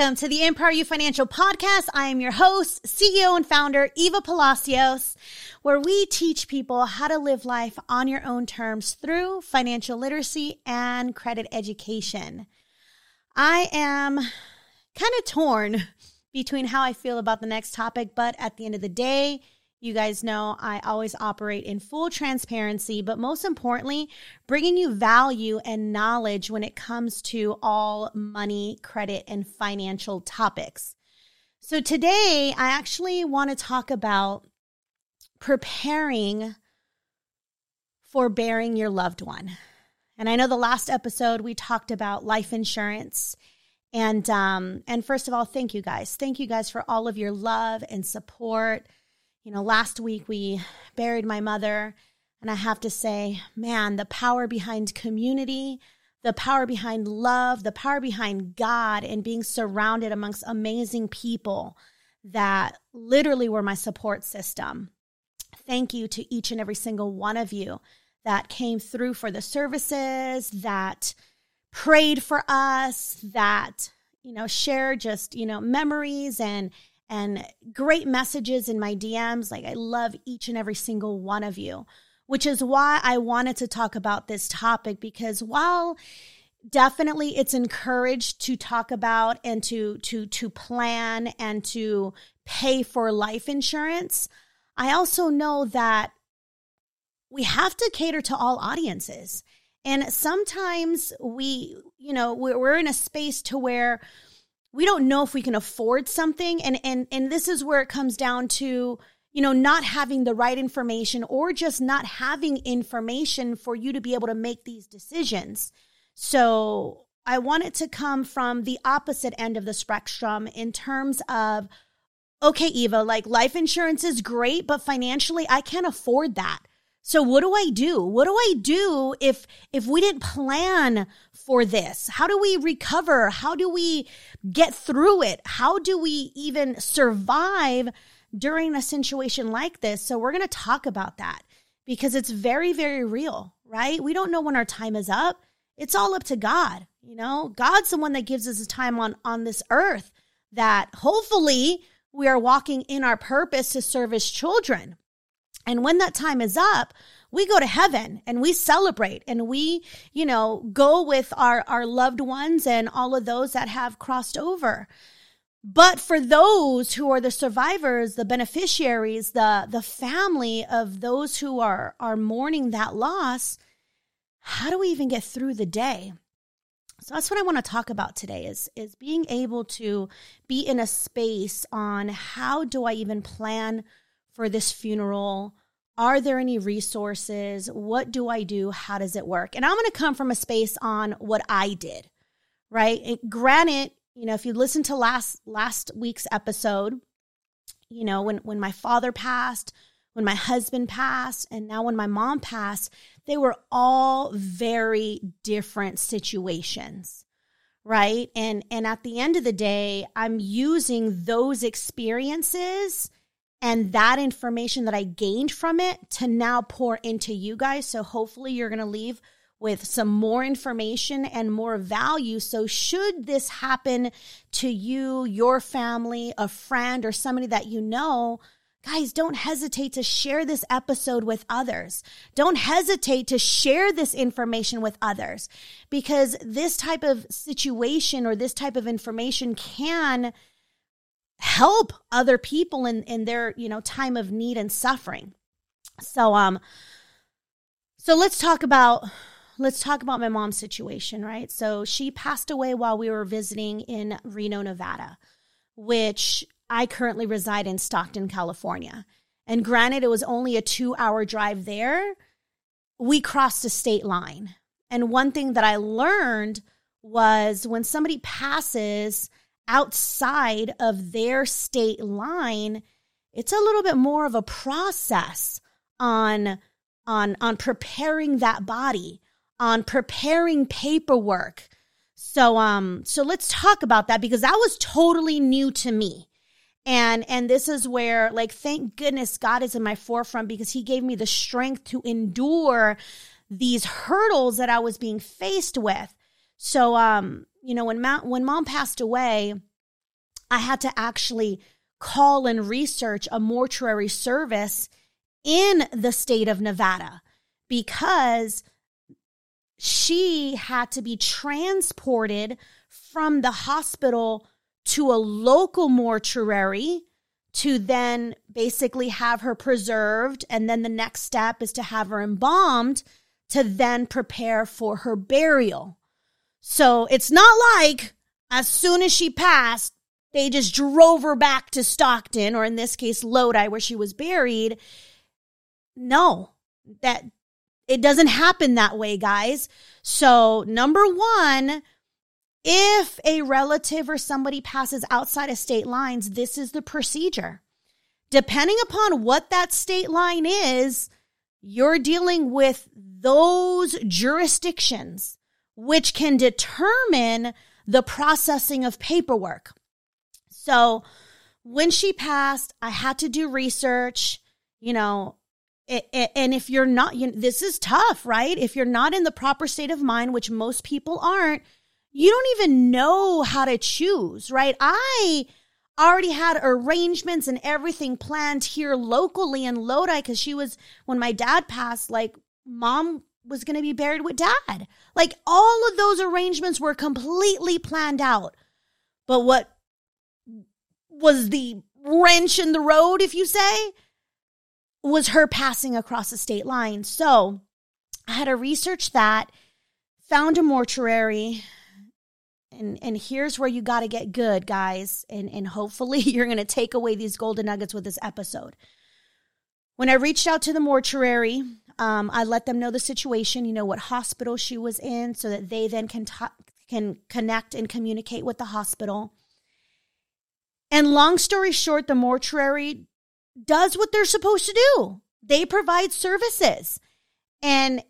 Welcome to the EmpowerYou Financial Podcast. I am your host, CEO and founder, Eva Palacios, where we teach people how to live life on your own terms through financial literacy and credit education. I am kind of torn between how I feel about the next topic, but at the end of the day, you guys know I always operate in full transparency, but most importantly, bringing you value and knowledge when it comes to all money, credit, and financial topics. So today, I actually want to talk about preparing for bearing your loved one. And I know the last episode we talked about life insurance. And um, and first of all, thank you guys. Thank you guys for all of your love and support you know, last week we buried my mother, and I have to say, man, the power behind community, the power behind love, the power behind God, and being surrounded amongst amazing people that literally were my support system. Thank you to each and every single one of you that came through for the services, that prayed for us, that, you know, shared just, you know, memories and and great messages in my DMs. Like, I love each and every single one of you, which is why I wanted to talk about this topic because while definitely it's encouraged to talk about and to to to plan and to pay for life insurance i also know that we have to cater to all audiences and sometimes we you know we're, in a space to where we don't know if we can afford something. And and and this is where it comes down to you know not having the right information or just not having information for you to be able to make these decisions. So i want it to come from the opposite end of the spectrum in terms of okay eva like life insurance is great but financially i can't afford that. So what do I do? What do I do if if we didn't plan for this? How do we recover? How do we get through it? How do we even survive during a situation like this? So we're going to talk about that because it's very very real, right? We don't know when our time is up. It's all up to God. You know, God's the one that gives us a time on on this earth that hopefully we are walking in our purpose to serve his children. And when that time is up, we go to heaven and we celebrate and we, you know, go with our, our loved ones and all of those that have crossed over. But for those who are the survivors, the beneficiaries, the, the family of those who are, are mourning that loss, how do we even get through the day? So that's what I want to talk about today is is being able to be in a space on how do I even plan for this funeral? Are there any resources? What do I do? How does it work? And I'm going to come from a space on what I did, right? It, granted, you know, if you listen to last last week's episode, you know, when when my father passed, when my husband passed, and now when my mom passed, they were all very different situations right and and at the end of the day i'm using those experiences and that information that I gained from it to now pour into you guys. So hopefully you're going to leave with some more information and more value. So should this happen to you, your family, a friend, or somebody that you know, guys, don't hesitate to share this episode with others. Don't hesitate to share this information with others because this type of situation or this type of information can help other people in in their you know time of need and suffering. So um so let's talk about let's talk about my mom's situation right? So she passed away while we were visiting in reno nevada which i currently reside in stockton california. And granted it was only a two hour drive there we crossed a state line. And one thing that i learned was when somebody passes outside of their state line, it's a little bit more of a process on on on preparing that body, on preparing paperwork. So um so let's talk about that because that was totally new to me. And and this is where like thank goodness God is in my forefront because he gave me the strength to endure these hurdles that I was being faced with. So um you know, when mom, when mom passed away, I had to actually call and research a mortuary service in the state of Nevada because she had to be transported from the hospital to a local mortuary to then basically have her preserved. And then the next step is to have her embalmed to then prepare for her burial. So it's not like as soon as she passed, they just drove her back to Stockton, or in this case, Lodi, where she was buried. No, that it doesn't happen that way, guys. So, number one, if a relative or somebody passes outside of state lines, this is the procedure. Depending upon what that state line is, you're dealing with those jurisdictions, which can determine the processing of paperwork. So when she passed, I had to do research, you know, and if you're not, you know, this is tough, right? If you're not in the proper state of mind, which most people aren't, you don't even know how to choose, right? I already had arrangements and everything planned here locally in Lodi because she was, when my dad passed, like mom was going to be buried with dad. Like all of those arrangements were completely planned out. But what was the wrench in the road, if you say, was her passing across the state line. So I had to research that, found a mortuary. And, and here's where you got to get good, guys. And, and hopefully you're going to take away these golden nuggets with this episode. When I reached out to the mortuary, um, I let them know the situation, you know, what hospital she was in, so that they then can, t- can connect and communicate with the hospital. And long story short, the mortuary does what they're supposed to do. They provide services and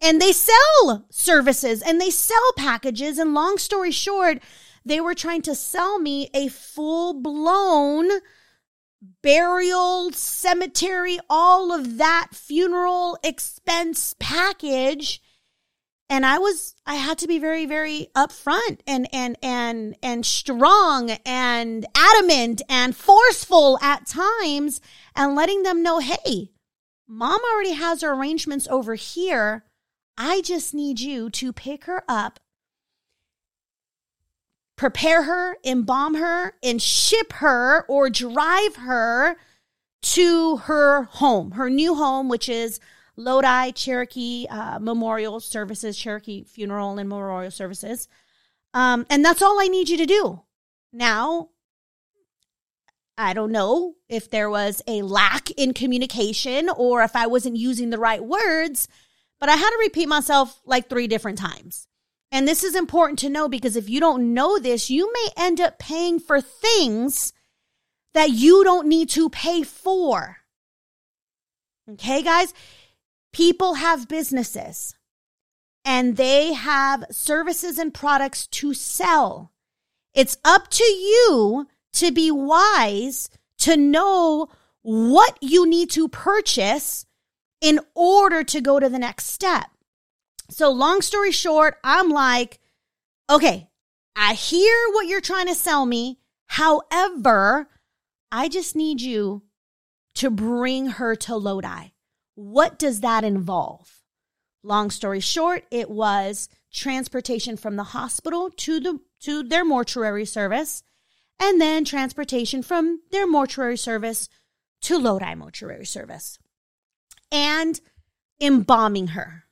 and they sell services and they sell packages and long story short, they were trying to sell me a full-blown burial, cemetery, all of that funeral expense package and I was I had to be very very upfront and and and and strong and adamant and forceful at times and letting them know, "Hey, mom already has her arrangements over here. I just need you to pick her up, prepare her, embalm her, and ship her or drive her to her home, her new home, which is Lodi Cherokee uh, Memorial Services, Cherokee Funeral and Memorial Services. Um, and that's all I need you to do. Now, I don't know if there was a lack in communication or if I wasn't using the right words, but I had to repeat myself like three different times. And this is important to know because if you don't know this, you may end up paying for things that you don't need to pay for. Okay, guys? People have businesses and they have services and products to sell. It's up to you to be wise to know what you need to purchase in order to go to the next step. So, long story short, I'm like, okay, I hear what you're trying to sell me. However, I just need you to bring her to Lodi. What does that involve? Long story short, it was transportation from the hospital to the to their mortuary service and then transportation from their mortuary service to Lodi mortuary service. And embalming her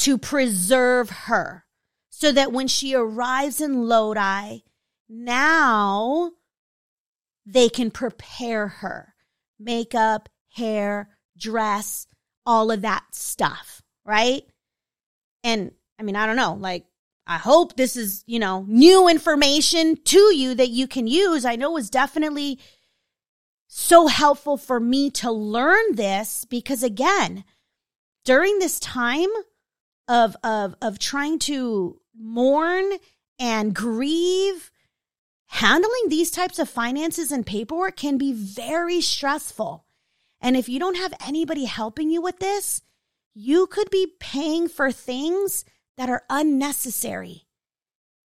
to preserve her so that when she arrives in Lodi, now they can prepare her makeup, hair, dress, all of that stuff, right? And I mean, I don't know, like, I hope this is, you know, new information to you that you can use. I know was definitely so helpful for me to learn this because again, during this time of of of trying to mourn and grieve, handling these types of finances and paperwork can be very stressful. And if you don't have anybody helping you with this, you could be paying for things that are unnecessary.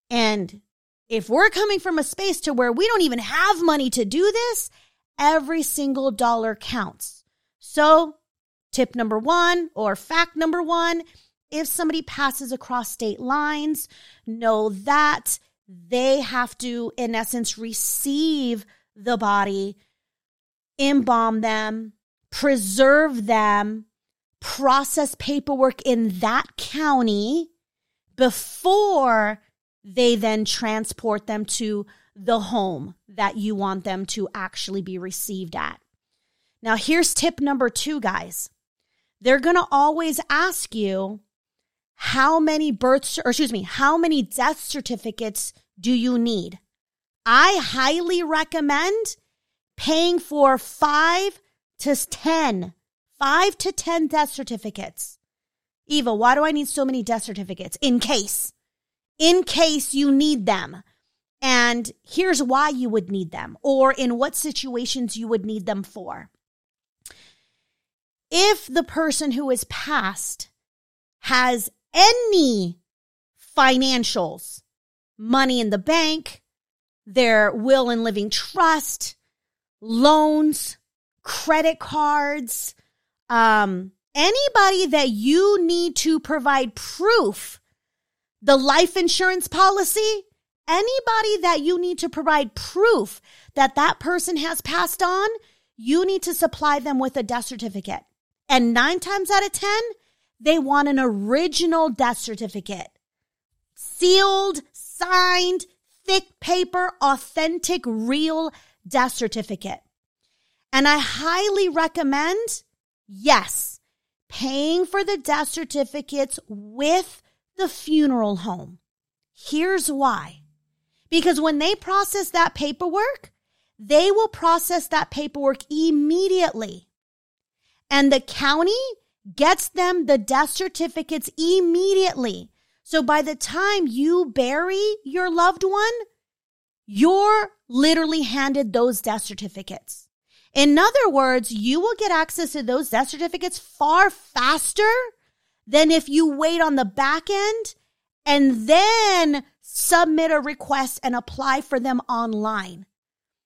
And if we're coming from a space to where we don't even have money to do this, every single dollar counts. So, tip number one or fact number one if somebody passes across state lines, know that they have to, in essence, receive the body, embalm them, preserve them, process paperwork in that county before they then transport them to the home that you want them to actually be received at. Now, here's tip number two, guys. They're going to always ask you how many births, or excuse me, how many death certificates do you need? I highly recommend paying for five to 10, five to 10 death certificates. Eva, why do I need so many death certificates? In case in case you need them. And here's why you would need them, or in what situations you would need them for. If the person who is passed has any financials, money in the bank, their will and living trust, loans, credit cards, um, anybody that you need to provide proof the life insurance policy, anybody that you need to provide proof that that person has passed on, you need to supply them with a death certificate. And nine times out of 10, they want an original death certificate. Sealed, signed, thick paper, authentic, real death certificate. And I highly recommend, yes, paying for the death certificates with the funeral home. Here's why. Because when they process that paperwork, they will process that paperwork immediately. And the county gets them the death certificates immediately. So by the time you bury your loved one, you're literally handed those death certificates. In other words, you will get access to those death certificates far faster than if you wait on the back end and then submit a request and apply for them online.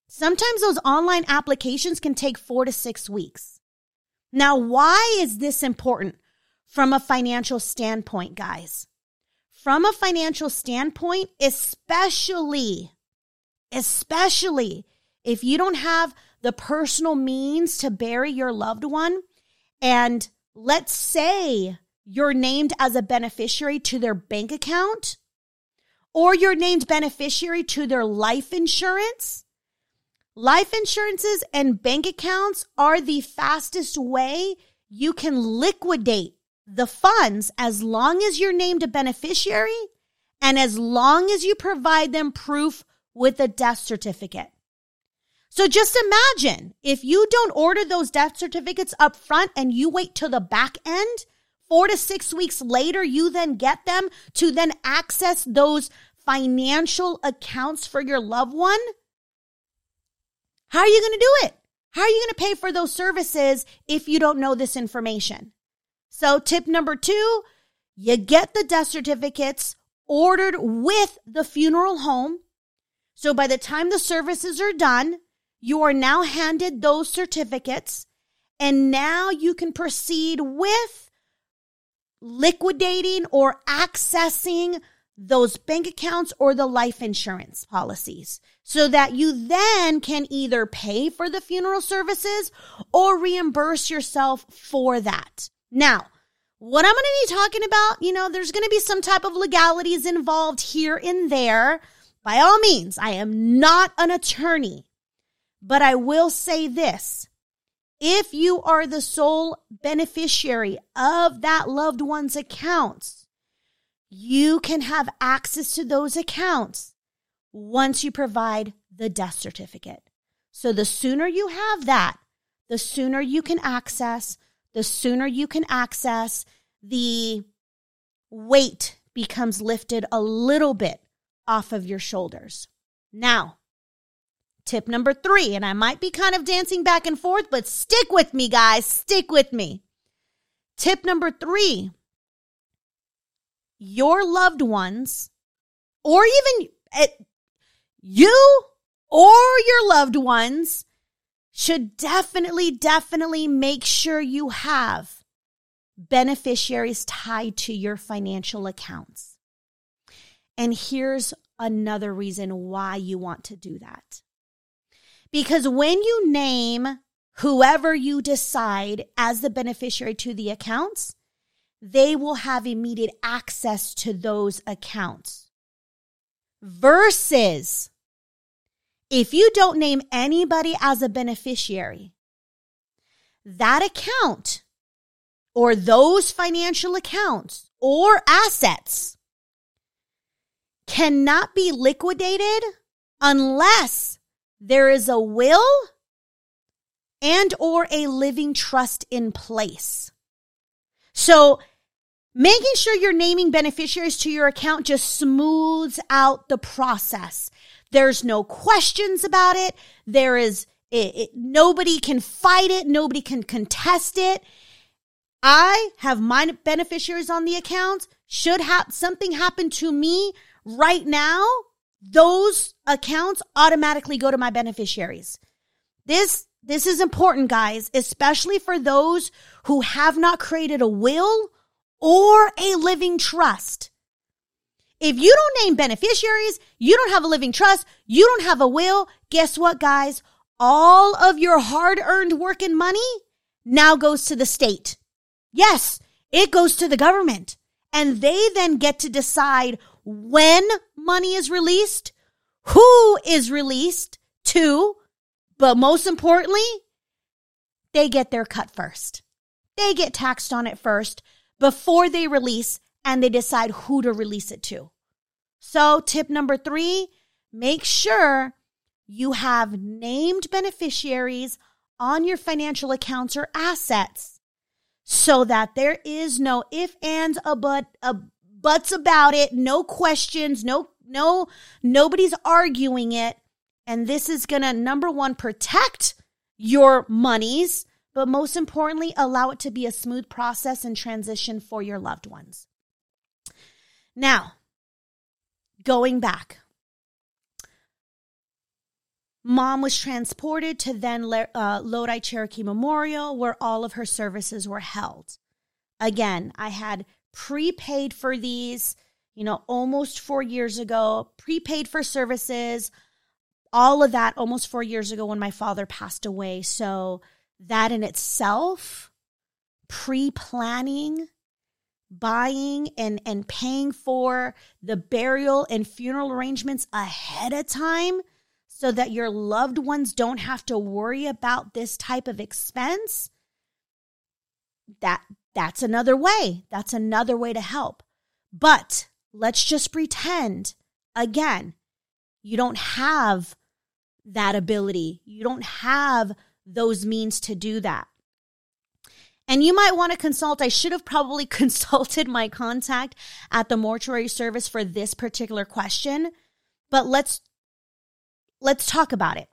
Sometimes those online applications can take four to six weeks. Now, why is this important from a financial standpoint, guys? From a financial standpoint, especially, especially if you don't have the personal means to bury your loved one, and let's say you're named as a beneficiary to their bank account or you're named beneficiary to their life insurance. Life insurances and bank accounts are the fastest way you can liquidate the funds as long as you're named a beneficiary and as long as you provide them proof with a death certificate. So just imagine if you don't order those death certificates up front and you wait till the back end Four to six weeks later, you then get them to then access those financial accounts for your loved one. How are you going to do it? How are you going to pay for those services if you don't know this information? So, tip number two, you get the death certificates ordered with the funeral home. So, by the time the services are done, you are now handed those certificates, and now you can proceed with liquidating or accessing those bank accounts or the life insurance policies so that you then can either pay for the funeral services or reimburse yourself for that. Now, what I'm going to be talking about, you know, there's going to be some type of legalities involved here and there. By all means, I am not an attorney, but I will say this if you are the sole beneficiary of that loved one's accounts, you can have access to those accounts once you provide the death certificate. So the sooner you have that, the sooner you can access, the sooner you can access, the weight becomes lifted a little bit off of your shoulders. Now, Tip number three, and I might be kind of dancing back and forth, but stick with me, guys. Stick with me. Tip number three your loved ones, or even eh, you or your loved ones should definitely, definitely make sure you have beneficiaries tied to your financial accounts. And here's another reason why you want to do that. Because when you name whoever you decide as the beneficiary to the accounts, they will have immediate access to those accounts. Versus if you don't name anybody as a beneficiary, that account or those financial accounts or assets cannot be liquidated unless there is a will and or a living trust in place. So making sure you're naming beneficiaries to your account just smooths out the process. There's no questions about it. There is it, it, nobody can fight it. Nobody can contest it. I have my beneficiaries on the accounts. Should have something happen to me right now, those accounts automatically go to my beneficiaries. This this is important, guys, especially for those who have not created a will or a living trust. If you don't name beneficiaries, you don't have a living trust, you don't have a will, guess what, guys? All of your hard earned work and money now goes to the state. Yes, it goes to the government. And they then get to decide when money is released, who is released to, but most importantly, they get their cut first. They get taxed on it first before they release and they decide who to release it to. So, tip number three make sure you have named beneficiaries on your financial accounts or assets so that there is no if, ands, a but, a buts about it, no questions, no, no, nobody's arguing it. And this is going to, number one, protect your monies, but most importantly, allow it to be a smooth process and transition for your loved ones. Now, going back, mom was transported to then uh, Lodi Cherokee Memorial, where all of her services were held. Again, I had prepaid for these, you know, almost four years ago, prepaid for services all of that almost four years ago when my father passed away. So that in itself, pre planning, buying and, and paying for the burial and funeral arrangements ahead of time so that your loved ones don't have to worry about this type of expense that that's another way that's another way to help but let's just pretend again you don't have that ability. You don't have those means to do that. And you might want to consult. I should have probably consulted my contact at the mortuary service for this particular question, but let's let's talk about it.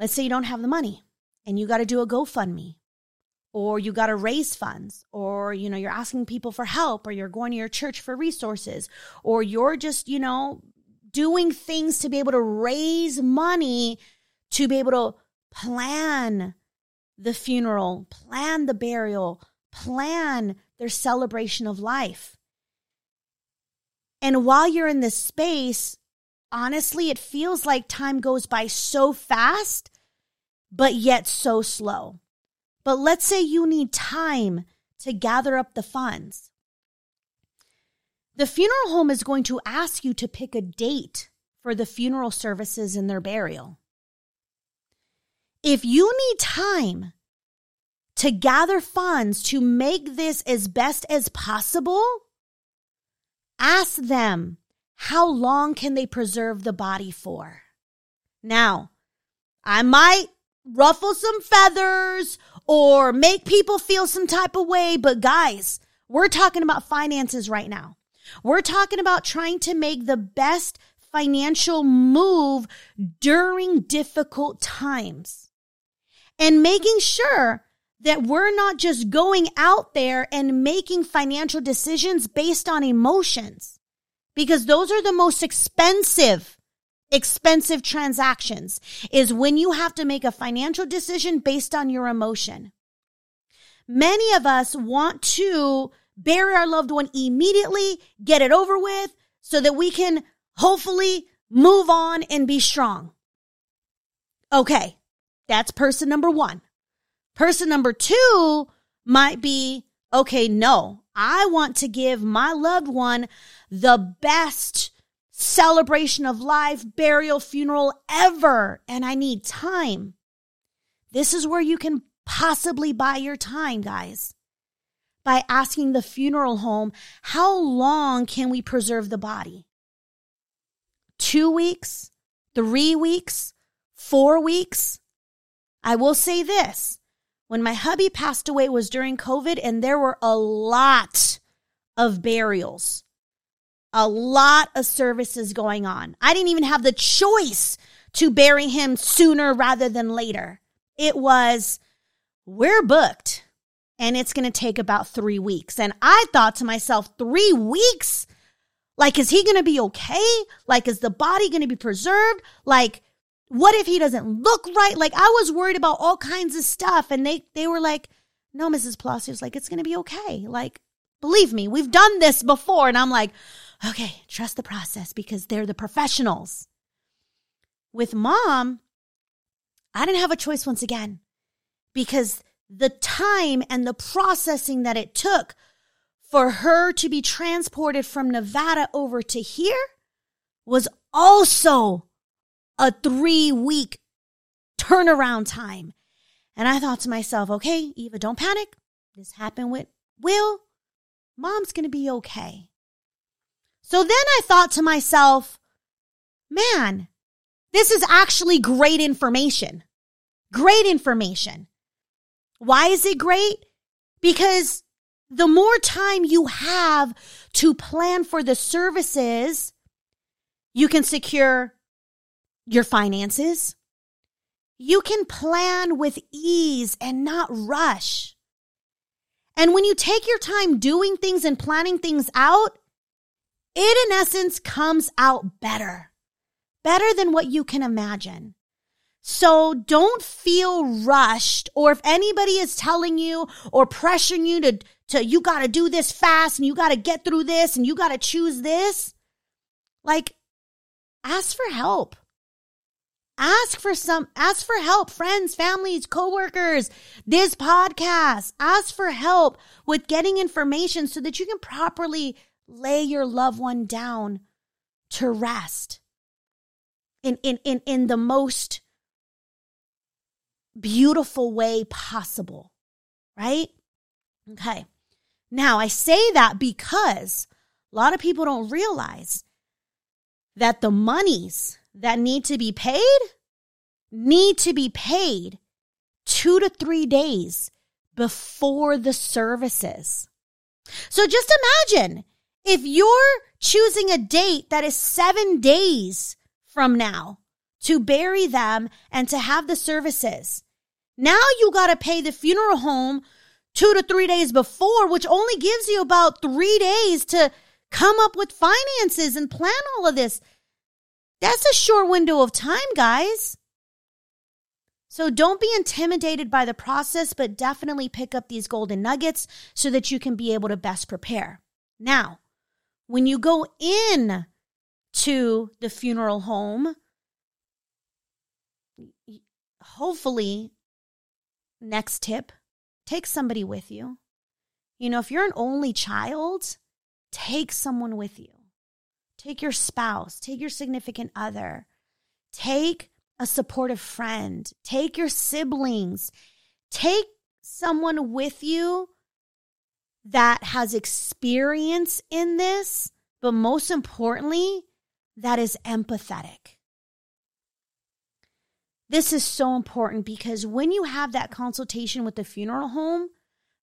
Let's say you don't have the money and you got to do a GoFundMe or you got to raise funds or you know you're asking people for help or you're going to your church for resources or you're just, you know, doing things to be able to raise money to be able to plan the funeral, plan the burial, plan their celebration of life. And while you're in this space, honestly, it feels like time goes by so fast, but yet so slow. But let's say you need time to gather up the funds. The funeral home is going to ask you to pick a date for the funeral services and their burial. If you need time to gather funds to make this as best as possible, ask them how long can they preserve the body for? Now, I might ruffle some feathers or make people feel some type of way, but guys, we're talking about finances right now. We're talking about trying to make the best financial move during difficult times and making sure that we're not just going out there and making financial decisions based on emotions because those are the most expensive expensive transactions is when you have to make a financial decision based on your emotion. Many of us want to bury our loved one immediately, get it over with, so that we can hopefully move on and be strong. Okay, that's person number one. Person number two might be okay, no, I want to give my loved one the best celebration of life, burial, funeral ever, and I need time. This is where you can possibly buy your time, guys, by asking the funeral home, how long can we preserve the body? Two weeks? Three weeks? Four weeks? I will say this when my hubby passed away was during COVID, and there were a lot of burials, a lot of services going on. I didn't even have the choice to bury him sooner rather than later. It was, we're booked and it's going to take about three weeks. And I thought to myself, three weeks? Like, is he going to be okay? Like, is the body going to be preserved? Like, what if he doesn't look right? Like I was worried about all kinds of stuff. And they, they were like, no, Mrs. Palacios was like, it's going to be okay. Like, believe me, we've done this before. And I'm like, okay, trust the process because they're the professionals. With mom, I didn't have a choice once again because the time and the processing that it took for her to be transported from Nevada over to here was also a three week turnaround time. And I thought to myself, okay, Eva, don't panic. This happened with Will. Mom's going to be okay. So then I thought to myself, man, this is actually great information. Great information. Why is it great? Because the more time you have to plan for the services, you can secure your finances. You can plan with ease and not rush. And when you take your time doing things and planning things out, it in essence comes out better, better than what you can imagine. So don't feel rushed or if anybody is telling you or pressuring you to, to you got to do this fast and you got to get through this and you got to choose this, like ask for help. Ask for some, ask for help, friends, families, coworkers, this podcast. Ask for help with getting information so that you can properly lay your loved one down to rest in, in, in, in the most beautiful way possible. Right? Okay. Now I say that because a lot of people don't realize that the monies that need to be paid need to be paid two to three days before the services. So just imagine if you're choosing a date that is seven days from now to bury them and to have the services. Now you got to pay the funeral home two to three days before, which only gives you about three days to come up with finances and plan all of this. That's a short window of time, guys. So don't be intimidated by the process, but definitely pick up these golden nuggets so that you can be able to best prepare. Now, when you go in to the funeral home, hopefully, next tip, take somebody with you. You know, if you're an only child, take someone with you. Take your spouse, take your significant other, take a supportive friend, take your siblings, take someone with you that has experience in this, but most importantly, that is empathetic. This is so important because when you have that consultation with the funeral home,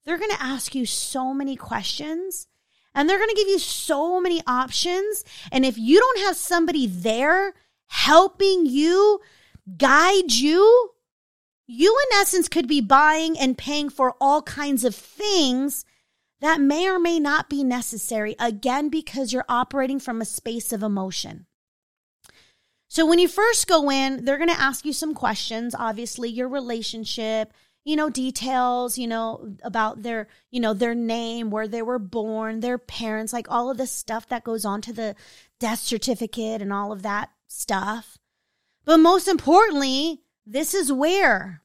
they're going to ask you so many questions and they're going to give you so many options. And if you don't have somebody there helping you, guide you, you in essence could be buying and paying for all kinds of things that may or may not be necessary, again, because you're operating from a space of emotion. So when you first go in, they're going to ask you some questions, obviously your relationship, you know, details, you know, about their, you know, their name, where they were born, their parents, like all of the stuff that goes on to the death certificate and all of that stuff. But most importantly, this is where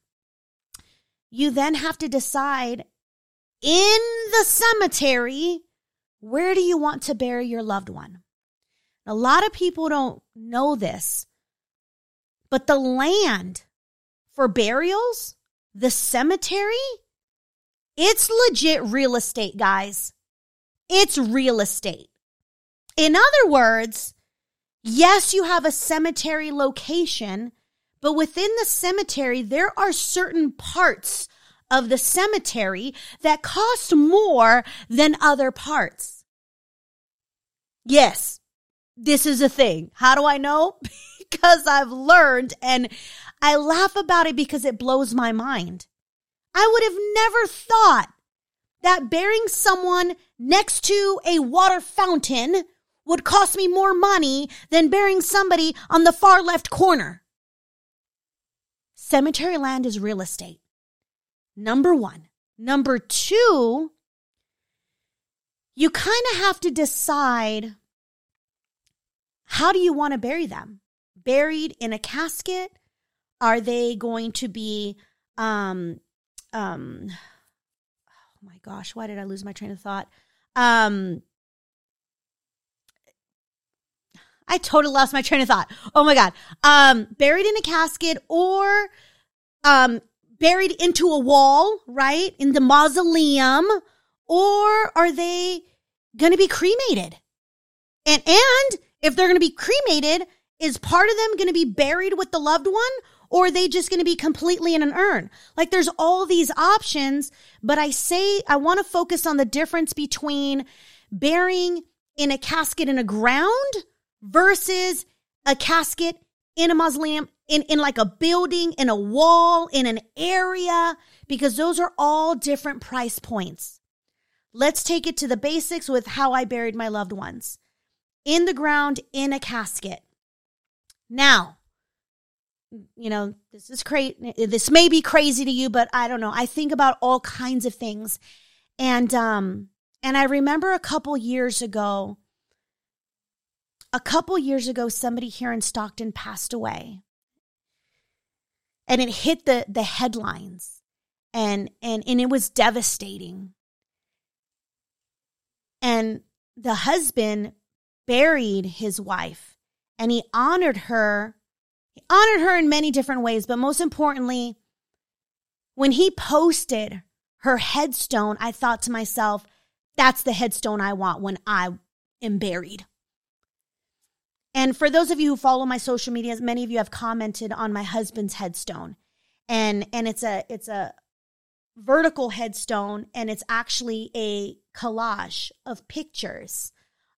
you then have to decide in the cemetery where do you want to bury your loved one? A lot of people don't know this, but the land for burials, the cemetery, it's legit real estate, guys. It's real estate. In other words, yes, you have a cemetery location, but within the cemetery, there are certain parts of the cemetery that cost more than other parts. Yes, this is a thing. How do I know? because I've learned and I laugh about it because it blows my mind. I would have never thought that burying someone next to a water fountain would cost me more money than burying somebody on the far left corner. Cemetery land is real estate. Number one. Number two, you kind of have to decide how do you want to bury them? Buried in a casket? Are they going to be um um oh my gosh, why did I lose my train of thought? Um I totally lost my train of thought. Oh my god. Um buried in a casket or um buried into a wall, right? In the mausoleum or are they going to be cremated? And and if they're going to be cremated, is part of them going to be buried with the loved one or are they just going to be completely in an urn? Like there's all these options, but I say I want to focus on the difference between burying in a casket in a ground versus a casket in a mausoleum in, in like a building, in a wall, in an area, because those are all different price points. Let's take it to the basics with how I buried my loved ones in the ground in a casket. Now, you know, this is crazy. This may be crazy to you, but I don't know. I think about all kinds of things. And, um, and I remember a couple years ago, a couple years ago, somebody here in Stockton passed away. And it hit the, the headlines and, and, and it was devastating. And the husband buried his wife and he honored her. He honored her in many different ways, but most importantly, when he posted her headstone, I thought to myself, that's the headstone I want when I am buried. And for those of you who follow my social medias, many of you have commented on my husband's headstone. And and it's a it's a vertical headstone and it's actually a collage of pictures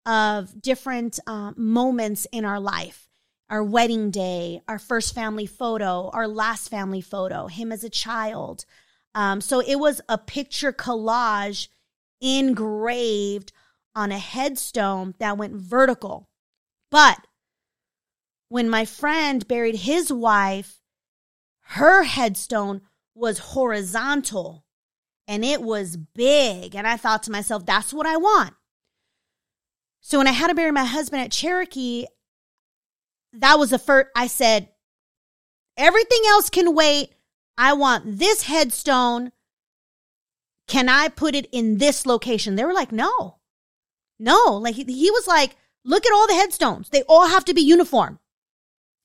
of different uh, moments in our life our wedding day, our first family photo, our last family photo, him as a child. Um, so it was a picture collage engraved on a headstone that went vertical. But when my friend buried his wife, her headstone was horizontal and it was big. And I thought to myself, that's what I want. So when I had to bury my husband at Cherokee, that was the first, I said, everything else can wait. I want this headstone. Can I put it in this location? They were like, no, no. Like he, he was like, look at all the headstones. They all have to be uniform.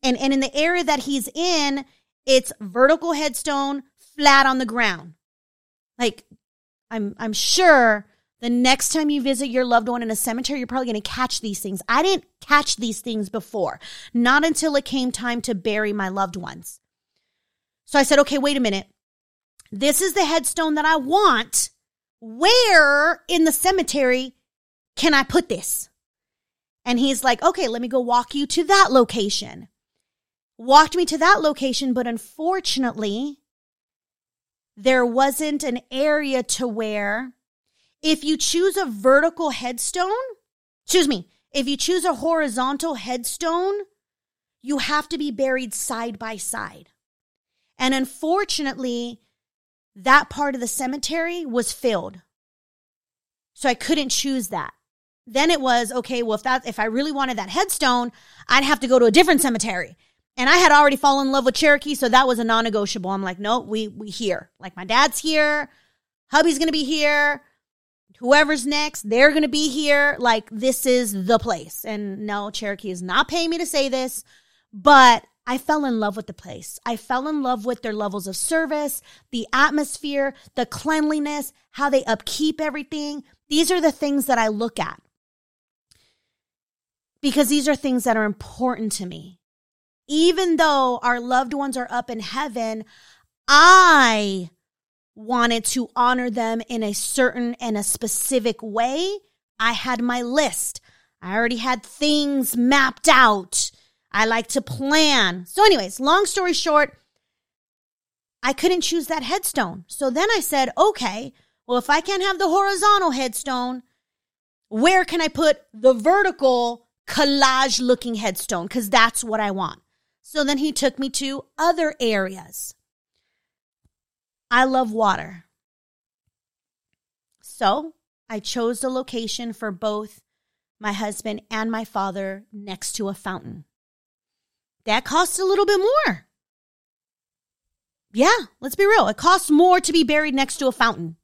And, and in the area that he's in, it's vertical headstone, flat on the ground. Like I'm, I'm sure the next time you visit your loved one in a cemetery, you're probably going to catch these things. I didn't catch these things before, not until it came time to bury my loved ones. So I said, okay, wait a minute. This is the headstone that I want. Where in the cemetery can I put this? And he's like, okay, let me go walk you to that location. Walked me to that location, but unfortunately, there wasn't an area to where if you choose a vertical headstone, excuse me, if you choose a horizontal headstone, you have to be buried side by side. And unfortunately, that part of the cemetery was filled. So I couldn't choose that. Then it was, okay, well, if that, if I really wanted that headstone, I'd have to go to a different cemetery. And I had already fallen in love with Cherokee, so that was a non-negotiable. I'm like, no, we we here. Like my dad's here, hubby's gonna be here, whoever's next, they're gonna be here. Like this is the place. And no, Cherokee is not paying me to say this, but I fell in love with the place. I fell in love with their levels of service, the atmosphere, the cleanliness, how they upkeep everything. These are the things that I look at because these are things that are important to me. Even though our loved ones are up in heaven, I wanted to honor them in a certain and a specific way. I had my list. I already had things mapped out. I like to plan. So, anyways, long story short, I couldn't choose that headstone. So then I said, okay, well, if I can't have the horizontal headstone, where can I put the vertical collage looking headstone? Because that's what I want. So then he took me to other areas. I love water. So I chose the location for both my husband and my father next to a fountain. That costs a little bit more. Yeah, let's be real. It costs more to be buried next to a fountain.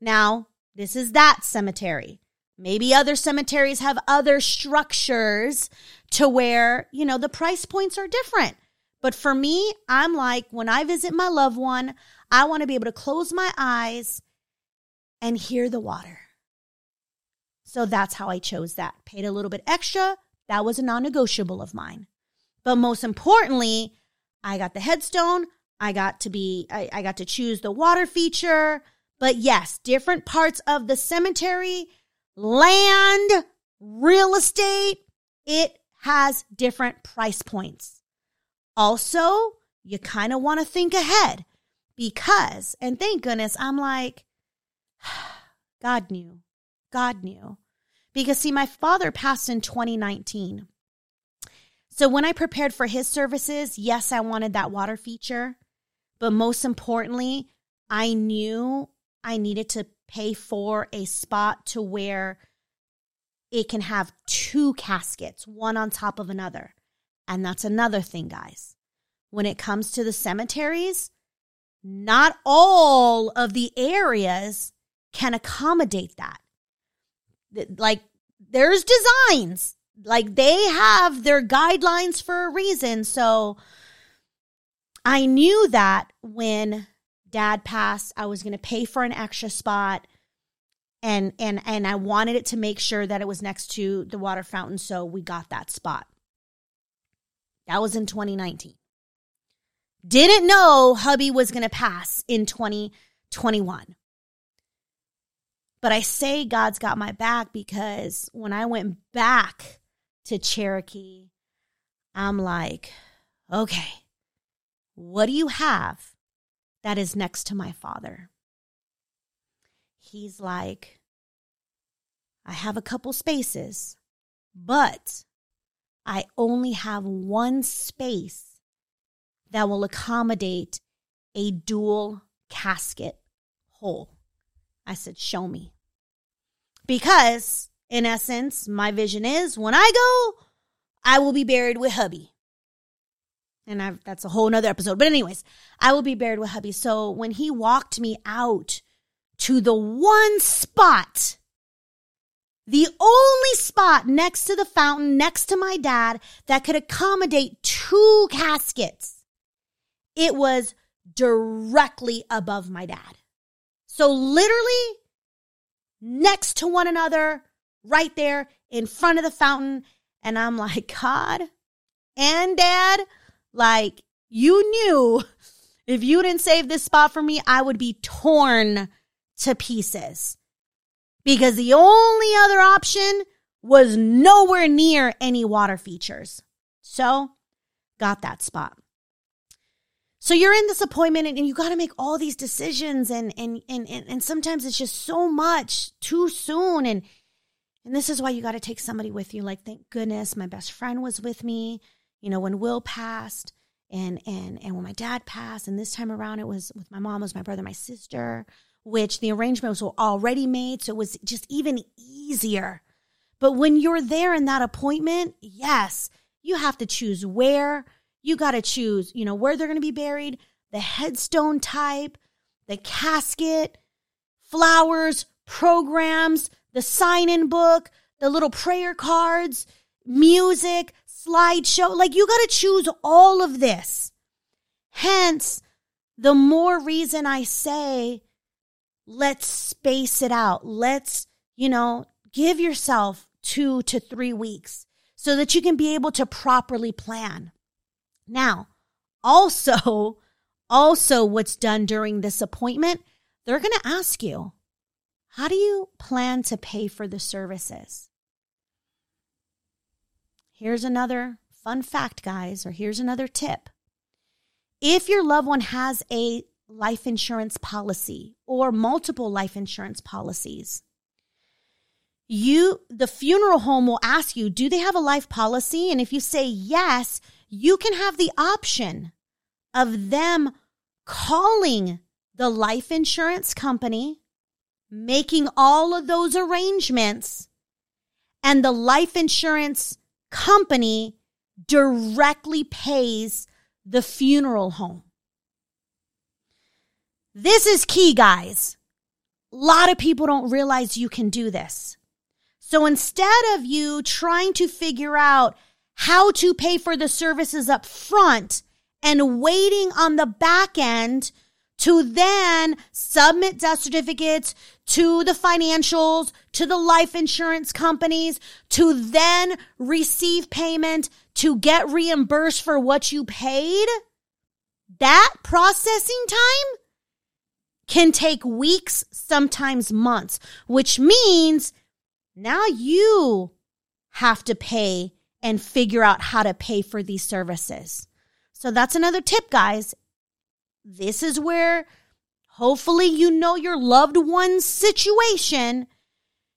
Now, this is that cemetery. Maybe other cemeteries have other structures to where, you know, the price points are different. But for me, I'm like, when I visit my loved one, I want to be able to close my eyes and hear the water. So that's how I chose that. Paid a little bit extra. That was a non negotiable of mine. But most importantly, I got the headstone. I got to be, I, I got to choose the water feature. But yes, different parts of the cemetery land, real estate, it has different price points. Also, you kind of want to think ahead because, and thank goodness, I'm like, God knew. God knew. Because, see, my father passed in 2019. So when I prepared for his services, yes, I wanted that water feature. But most importantly, I knew I needed to pay for a spot to where it can have two caskets, one on top of another. And that's another thing, guys. When it comes to the cemeteries, not all of the areas can accommodate that. Like, there's designs, like, they have their guidelines for a reason. So, I knew that when dad passed, I was going to pay for an extra spot and and and I wanted it to make sure that it was next to the water fountain so we got that spot. That was in 2019. Didn't know hubby was going to pass in 2021. But I say God's got my back because when I went back to Cherokee, I'm like, okay, what do you have that is next to my father. He's like, I have a couple spaces, but I only have one space that will accommodate a dual casket hole. I said, Show me. Because, in essence, my vision is when I go, I will be buried with hubby and I've, that's a whole nother episode. But anyways, I will be buried with hubby. So when he walked me out to the one spot, the only spot next to the fountain, next to my dad, that could accommodate two caskets, it was directly above my dad. So literally next to one another, right there in front of the fountain. And I'm like, God and dad, like you knew if you didn't save this spot for me, I would be torn to pieces. Because the only other option was nowhere near any water features. So, got that spot. So you're in this appointment and, you got to make all these decisions and, and and and and sometimes it's just so much too soon and and this is why you got to take somebody with you like thank goodness my best friend was with me you know, when Will passed and and and when my dad passed, and this time around it was with my mom, was my brother, my sister, which the arrangements were already made, so it was just even easier. But when you're there in that appointment, yes, you have to choose where. You got to choose, you know, where they're going to be buried, the headstone type, the casket, flowers, programs, the sign in book, the little prayer cards, music, slideshow. Like you got to choose all of this. Hence, the more reason I say, let's space it out. Let's, you know, give yourself two to three weeks so that you can be able to properly plan. Now, also, also what's done during this appointment, they're going to ask you, how do you plan to pay for the services? Here's another fun fact, guys, or here's another tip. If your loved one has a life insurance policy or multiple life insurance policies, you the funeral home will ask you, do they have a life policy? And if you say yes, you can have the option of them calling the life insurance company, making all of those arrangements, and the life insurance company directly pays the funeral home. This is key, guys. A lot of people don't realize you can do this. So instead of you trying to figure out how to pay for the services up front and waiting on the back end to then submit death certificates to the financials, to the life insurance companies, to then receive payment to get reimbursed for what you paid, that processing time can take weeks, sometimes months, which means now you have to pay and figure out how to pay for these services. So that's another tip, guys. This is where hopefully you know your loved one's situation.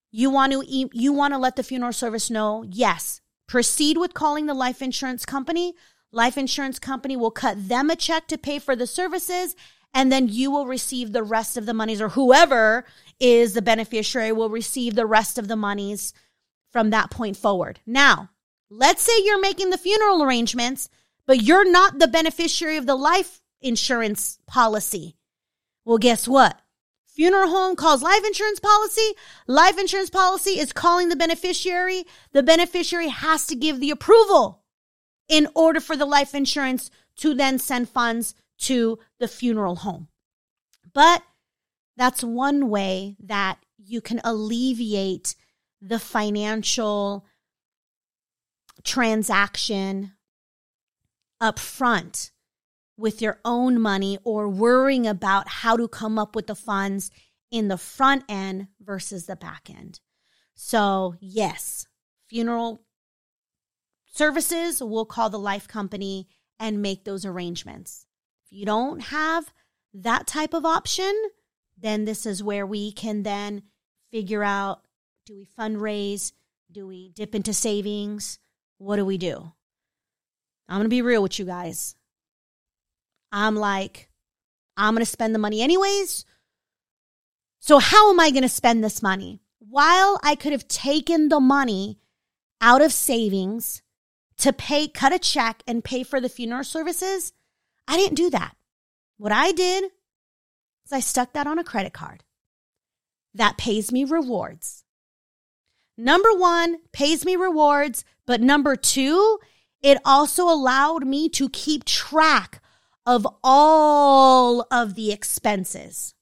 You want to you want to let the funeral service know, yes, proceed with calling the life insurance company. Life insurance company will cut them a check to pay for the services and then you will receive the rest of the monies or whoever is the beneficiary will receive the rest of the monies from that point forward. Now, let's say you're making the funeral arrangements, but you're not the beneficiary of the life insurance policy. Well, guess what? Funeral home calls life insurance policy. Life insurance policy is calling the beneficiary. The beneficiary has to give the approval in order for the life insurance to then send funds to the funeral home. But that's one way that you can alleviate the financial transaction up front with your own money or worrying about how to come up with the funds in the front end versus the back end. So, yes, funeral services will call the life company and make those arrangements. If you don't have that type of option, then this is where we can then figure out do we fundraise? Do we dip into savings? What do we do? I'm going to be real with you guys. I'm like, I'm going to spend the money anyways. So, how am I going to spend this money? While I could have taken the money out of savings to pay, cut a check and pay for the funeral services, I didn't do that. What I did is I stuck that on a credit card that pays me rewards. Number one, pays me rewards. But number two, it also allowed me to keep track of all of the expenses.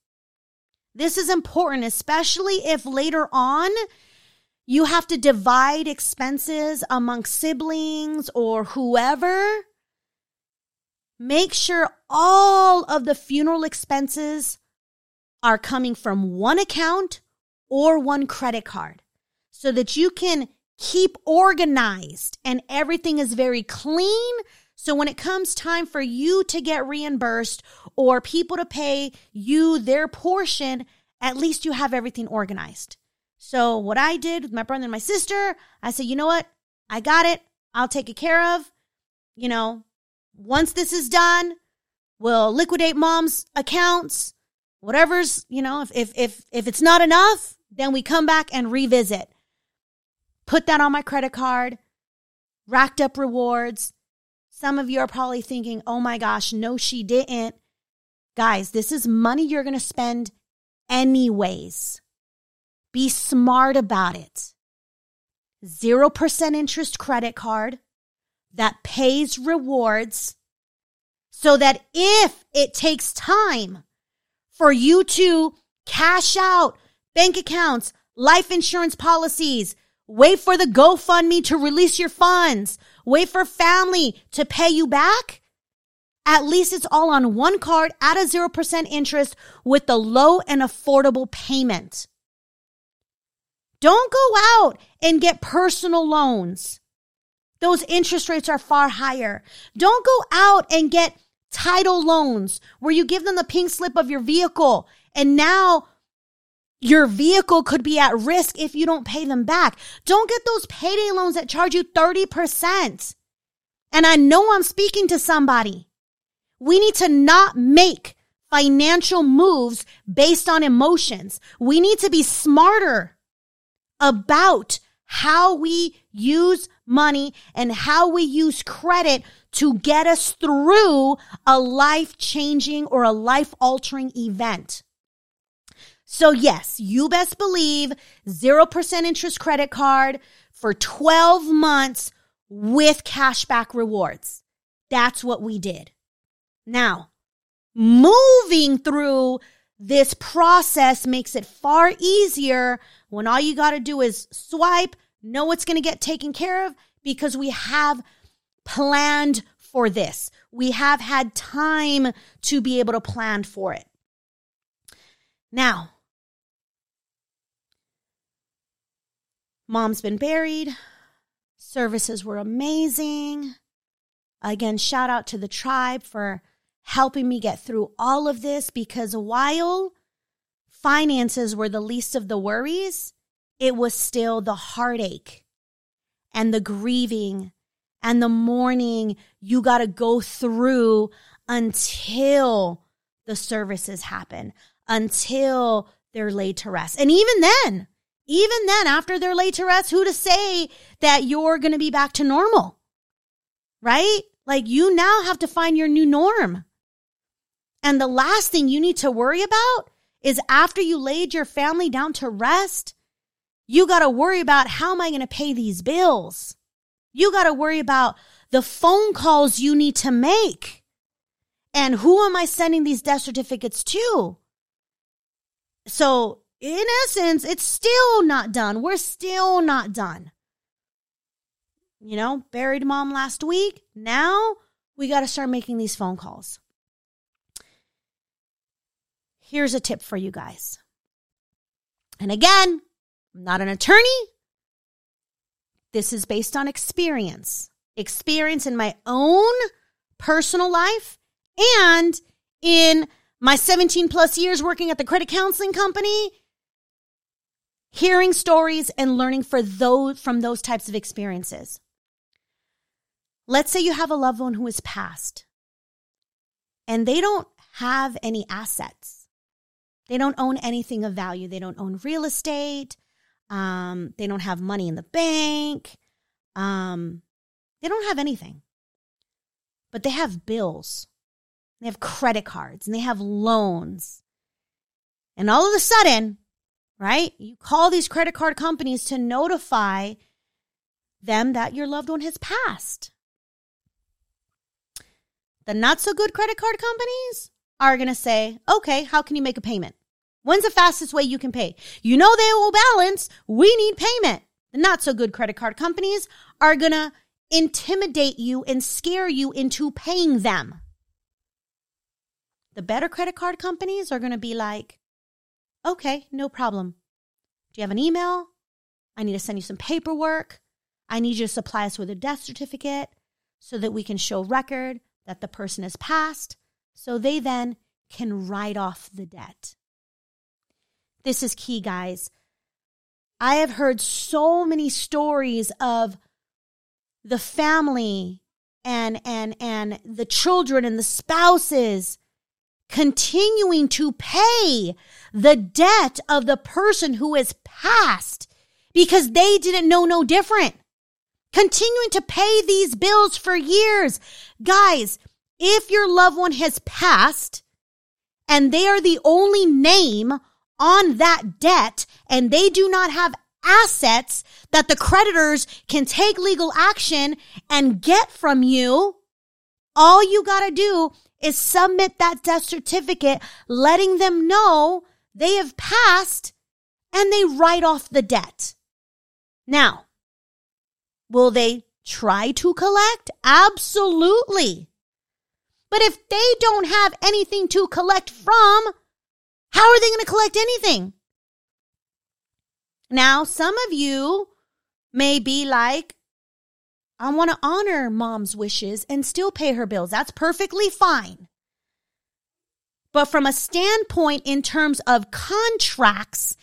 This is important, especially if later on you have to divide expenses among siblings or whoever. Make sure all of the funeral expenses are coming from one account or one credit card so that you can keep organized and everything is very clean so when it comes time for you to get reimbursed or people to pay you their portion, at least you have everything organized. So what I did with my brother and my sister, I said, you know what? I got it. I'll take it care of. you know, once this is done, we'll liquidate mom's accounts. Whatever's, you know, if if if if it's not enough, then we come back and revisit. Put that on my credit card, racked up rewards. Some of you are probably thinking, oh my gosh, no, she didn't. Guys, this is money you're going to spend anyways. Be smart about it. 0% interest credit card that pays rewards so that if it takes time for you to cash out bank accounts, life insurance policies, wait for the GoFundMe to release your funds, wait for family to pay you back, at least it's all on one card at a 0% interest with the low and affordable payment. Don't go out and get personal loans. Those interest rates are far higher. Don't go out and get title loans where you give them the pink slip of your vehicle and now your vehicle could be at risk if you don't pay them back. Don't get those payday loans that charge you 30%. And I know I'm speaking to somebody. We need to not make financial moves based on emotions. We need to be smarter about how we use money and how we use credit to get us through a life changing or a life altering event. So, yes, you best believe 0% interest credit card for 12 months with cashback rewards. That's what we did. Now, moving through this process makes it far easier when all you got to do is swipe, know what's going to get taken care of because we have planned for this. We have had time to be able to plan for it. Now, mom's been buried. Services were amazing. Again, shout out to the tribe for helping me get through all of this because while finances were the least of the worries, it was still the heartache and the grieving and the mourning you got to go through until the services happen, until they're laid to rest. And even then, even then, after they're laid to rest, who to say that you're going to be back to normal? Right? Like you now have to find your new norm. And the last thing you need to worry about is after you laid your family down to rest, you got to worry about how am I going to pay these bills? You got to worry about the phone calls you need to make. And who am I sending these death certificates to? So, in essence, it's still not done. We're still not done. You know, buried mom last week. Now we got to start making these phone calls. Here's a tip for you guys. And again, I'm not an attorney. This is based on experience, experience in my own personal life and in my 17 plus years working at the credit counseling company, hearing stories and learning for those from those types of experiences. Let's say you have a loved one who has passed and they don't have any assets. They don't own anything of value. They don't own real estate. Um, they don't have money in the bank. Um, they don't have anything. But they have bills. They have credit cards and they have loans. And all of a sudden, right, you call these credit card companies to notify them that your loved one has passed. The not so good credit card companies are going to say, okay, how can you make a payment? When's the fastest way you can pay? You know they will balance. We need payment. The not so good credit card companies are going to intimidate you and scare you into paying them. The better credit card companies are going to be like, okay, no problem. Do you have an email? I need to send you some paperwork. I need you to supply us with a death certificate so that we can show record that the person has passed so they then can write off the debt. This is key, guys. I have heard so many stories of the family and and and the children and the spouses continuing to pay the debt of the person who is passed because they didn't know no different. Continuing to pay these bills for years. Guys, if your loved one has passed and they are the only name on that debt and they do not have assets that the creditors can take legal action and get from you, all you got to do is submit that death certificate, letting them know they have passed and they write off the debt. Now, will they try to collect? Absolutely. But if they don't have anything to collect from, how are they going to collect anything? Now, some of you may be like, I want to honor mom's wishes and still pay her bills. That's perfectly fine. But from a standpoint in terms of contracts,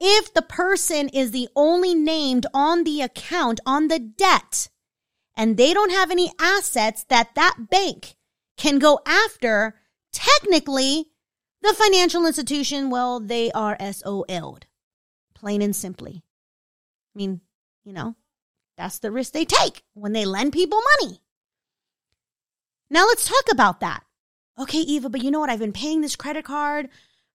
if the person is the only named on the account, on the debt, and they don't have any assets that that bank can go after, technically, the financial institution, well, they are SOL'd, plain and simply. I mean, you know, that's the risk they take when they lend people money. Now let's talk about that. Okay, Eva, but you know what? I've been paying this credit card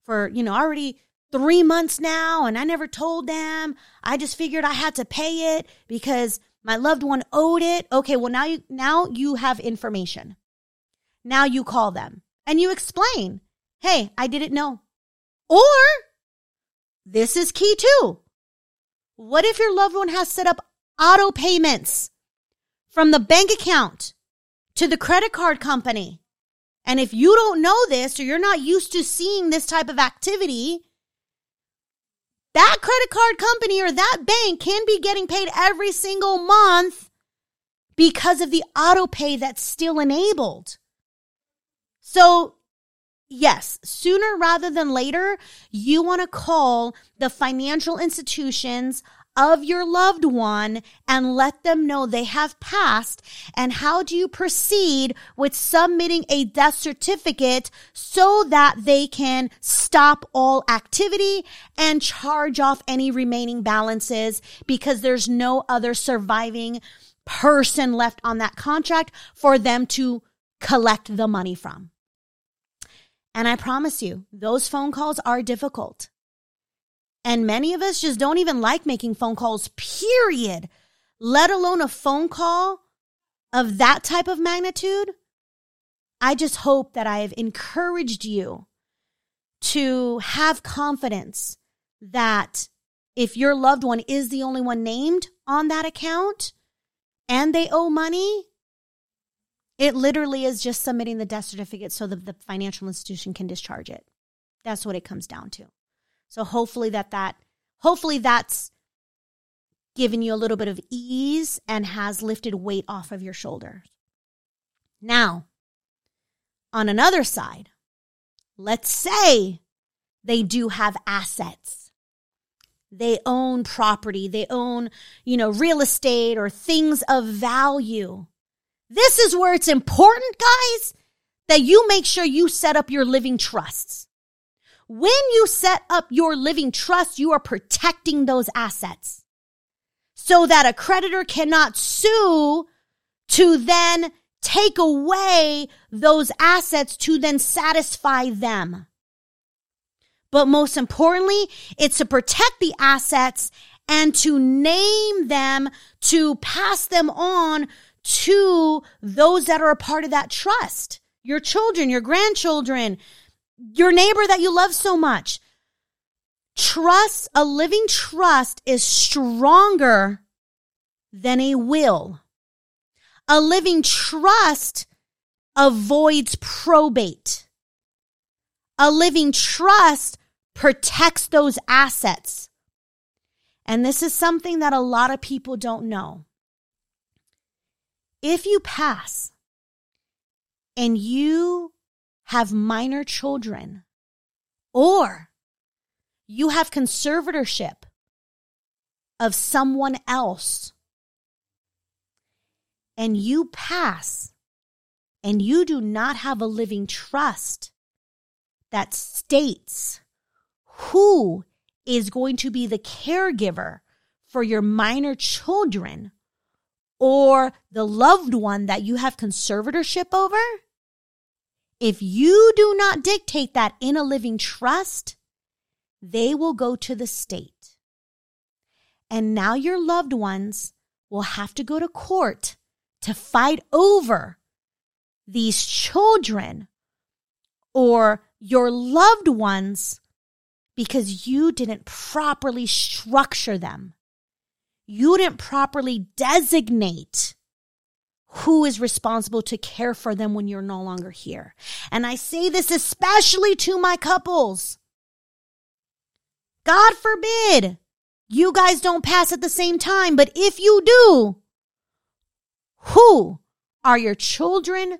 for, you know, already three months now and I never told them. I just figured I had to pay it because my loved one owed it. Okay, well now you now you have information. Now you call them and you explain, hey, I didn't know. Or this is key too. What if your loved one has set up auto payments from the bank account to the credit card company. And if you don't know this or you're not used to seeing this type of activity, that credit card company or that bank can be getting paid every single month because of the auto pay that's still enabled. So, yes, sooner rather than later, you want to call the financial institutions of your loved one and let them know they have passed? And how do you proceed with submitting a death certificate so that they can stop all activity and charge off any remaining balances because there's no other surviving person left on that contract for them to collect the money from? And I promise you, those phone calls are difficult. And many of us just don't even like making phone calls, period, let alone a phone call of that type of magnitude. I just hope that I have encouraged you to have confidence that if your loved one is the only one named on that account and they owe money, it literally is just submitting the death certificate so that the financial institution can discharge it. That's what it comes down to. So hopefully that that hopefully that's given you a little bit of ease and has lifted weight off of your shoulders. Now, on another side, let's say they do have assets. They own property, they own, you know, real estate or things of value. This is where it's important, guys, that you make sure you set up your living trusts. When you set up your living trust, you are protecting those assets so that a creditor cannot sue to then take away those assets to then satisfy them. But most importantly, it's to protect the assets and to name them, to pass them on to those that are a part of that trust. Your children, your grandchildren, your neighbor that you love so much. Trust, a living trust is stronger than a will. A living trust avoids probate. A living trust protects those assets. And this is something that a lot of people don't know. If you pass and you have minor children, or you have conservatorship of someone else, and you pass and you do not have a living trust that states who is going to be the caregiver for your minor children or the loved one that you have conservatorship over, if you do not dictate that in a living trust, they will go to the state. And now your loved ones will have to go to court to fight over these children or your loved ones because you didn't properly structure them. You didn't properly designate who is responsible to care for them when you're no longer here. And I say this especially to my couples. God forbid you guys don't pass at the same time, but if you do, who are your children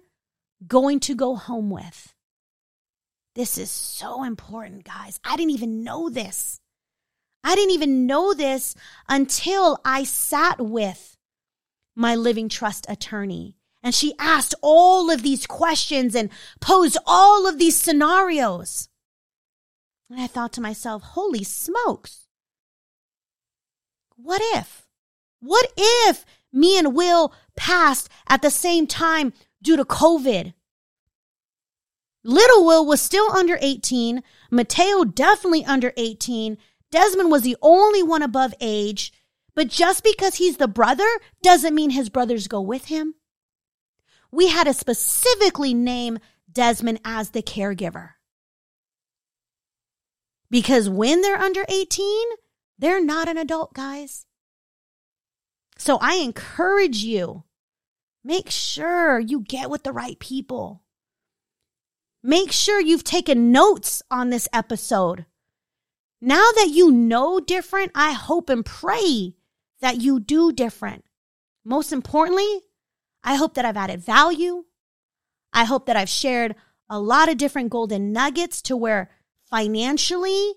going to go home with? This is so important, guys. I didn't even know this. I didn't even know this until I sat with my living trust attorney. And she asked all of these questions and posed all of these scenarios. And I thought to myself, holy smokes. What if? What if me and Will passed at the same time due to COVID? Little Will was still under 18. Mateo definitely under 18. Desmond was the only one above age. But just because he's the brother doesn't mean his brothers go with him. We had to specifically name Desmond as the caregiver. Because when they're under 18, they're not an adult, guys. So I encourage you, make sure you get with the right people. Make sure you've taken notes on this episode. Now that you know different, I hope and pray that you do different. Most importantly, I hope that I've added value. I hope that I've shared a lot of different golden nuggets to where financially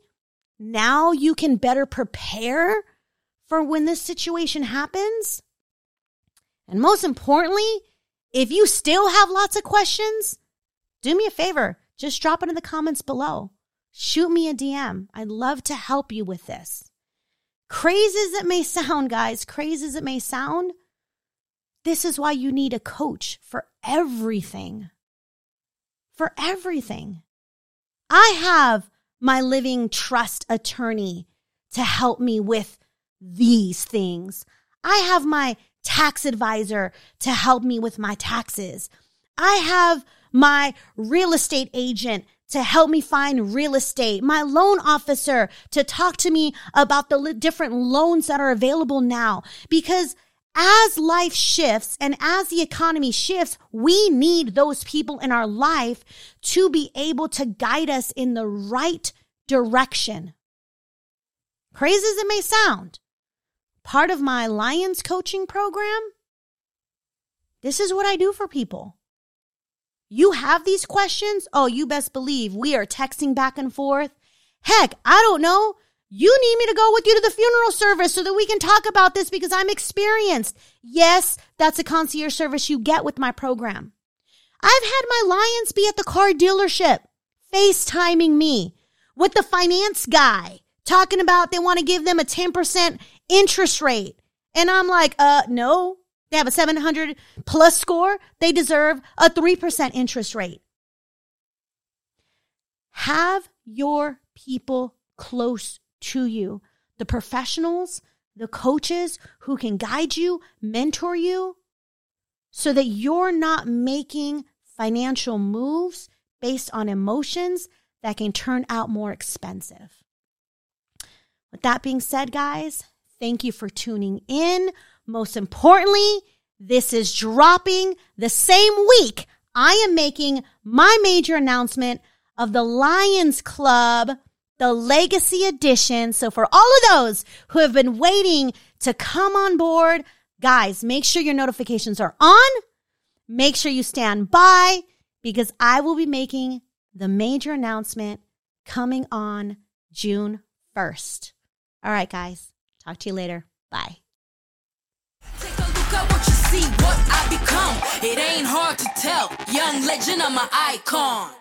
now you can better prepare for when this situation happens. And most importantly, if you still have lots of questions, do me a favor, just drop it in the comments below. Shoot me a DM. I'd love to help you with this. Crazy as it may sound, guys, crazy as it may sound, this is why you need a coach for everything. For everything. I have my living trust attorney to help me with these things. I have my tax advisor to help me with my taxes. I have my real estate agent to help me find real estate, my loan officer to talk to me about the different loans that are available now. Because as life shifts and as the economy shifts, we need those people in our life to be able to guide us in the right direction. Crazy as it may sound, part of my Lions coaching program, this is what I do for people. You have these questions? Oh, you best believe we are texting back and forth. Heck, I don't know. You need me to go with you to the funeral service so that we can talk about this because I'm experienced. Yes, that's a concierge service you get with my program. I've had my Lions be at the car dealership, FaceTiming me with the finance guy, talking about they want to give them a 10% interest rate. And I'm like, uh, no, they have a 700 plus score. They deserve a 3% interest rate. Have your people close to you, the professionals, the coaches who can guide you, mentor you, so that you're not making financial moves based on emotions that can turn out more expensive. With that being said, guys, thank you for tuning in. Most importantly, this is dropping the same week I am making my major announcement of the Lions Club, the Legacy Edition. So for all of those who have been waiting to come on board, guys, make sure your notifications are on. Make sure you stand by because I will be making the major announcement coming on June 1st. All right, guys. Talk to you later. Bye see what I become. It ain't hard to tell. Young legend, I'm an icon.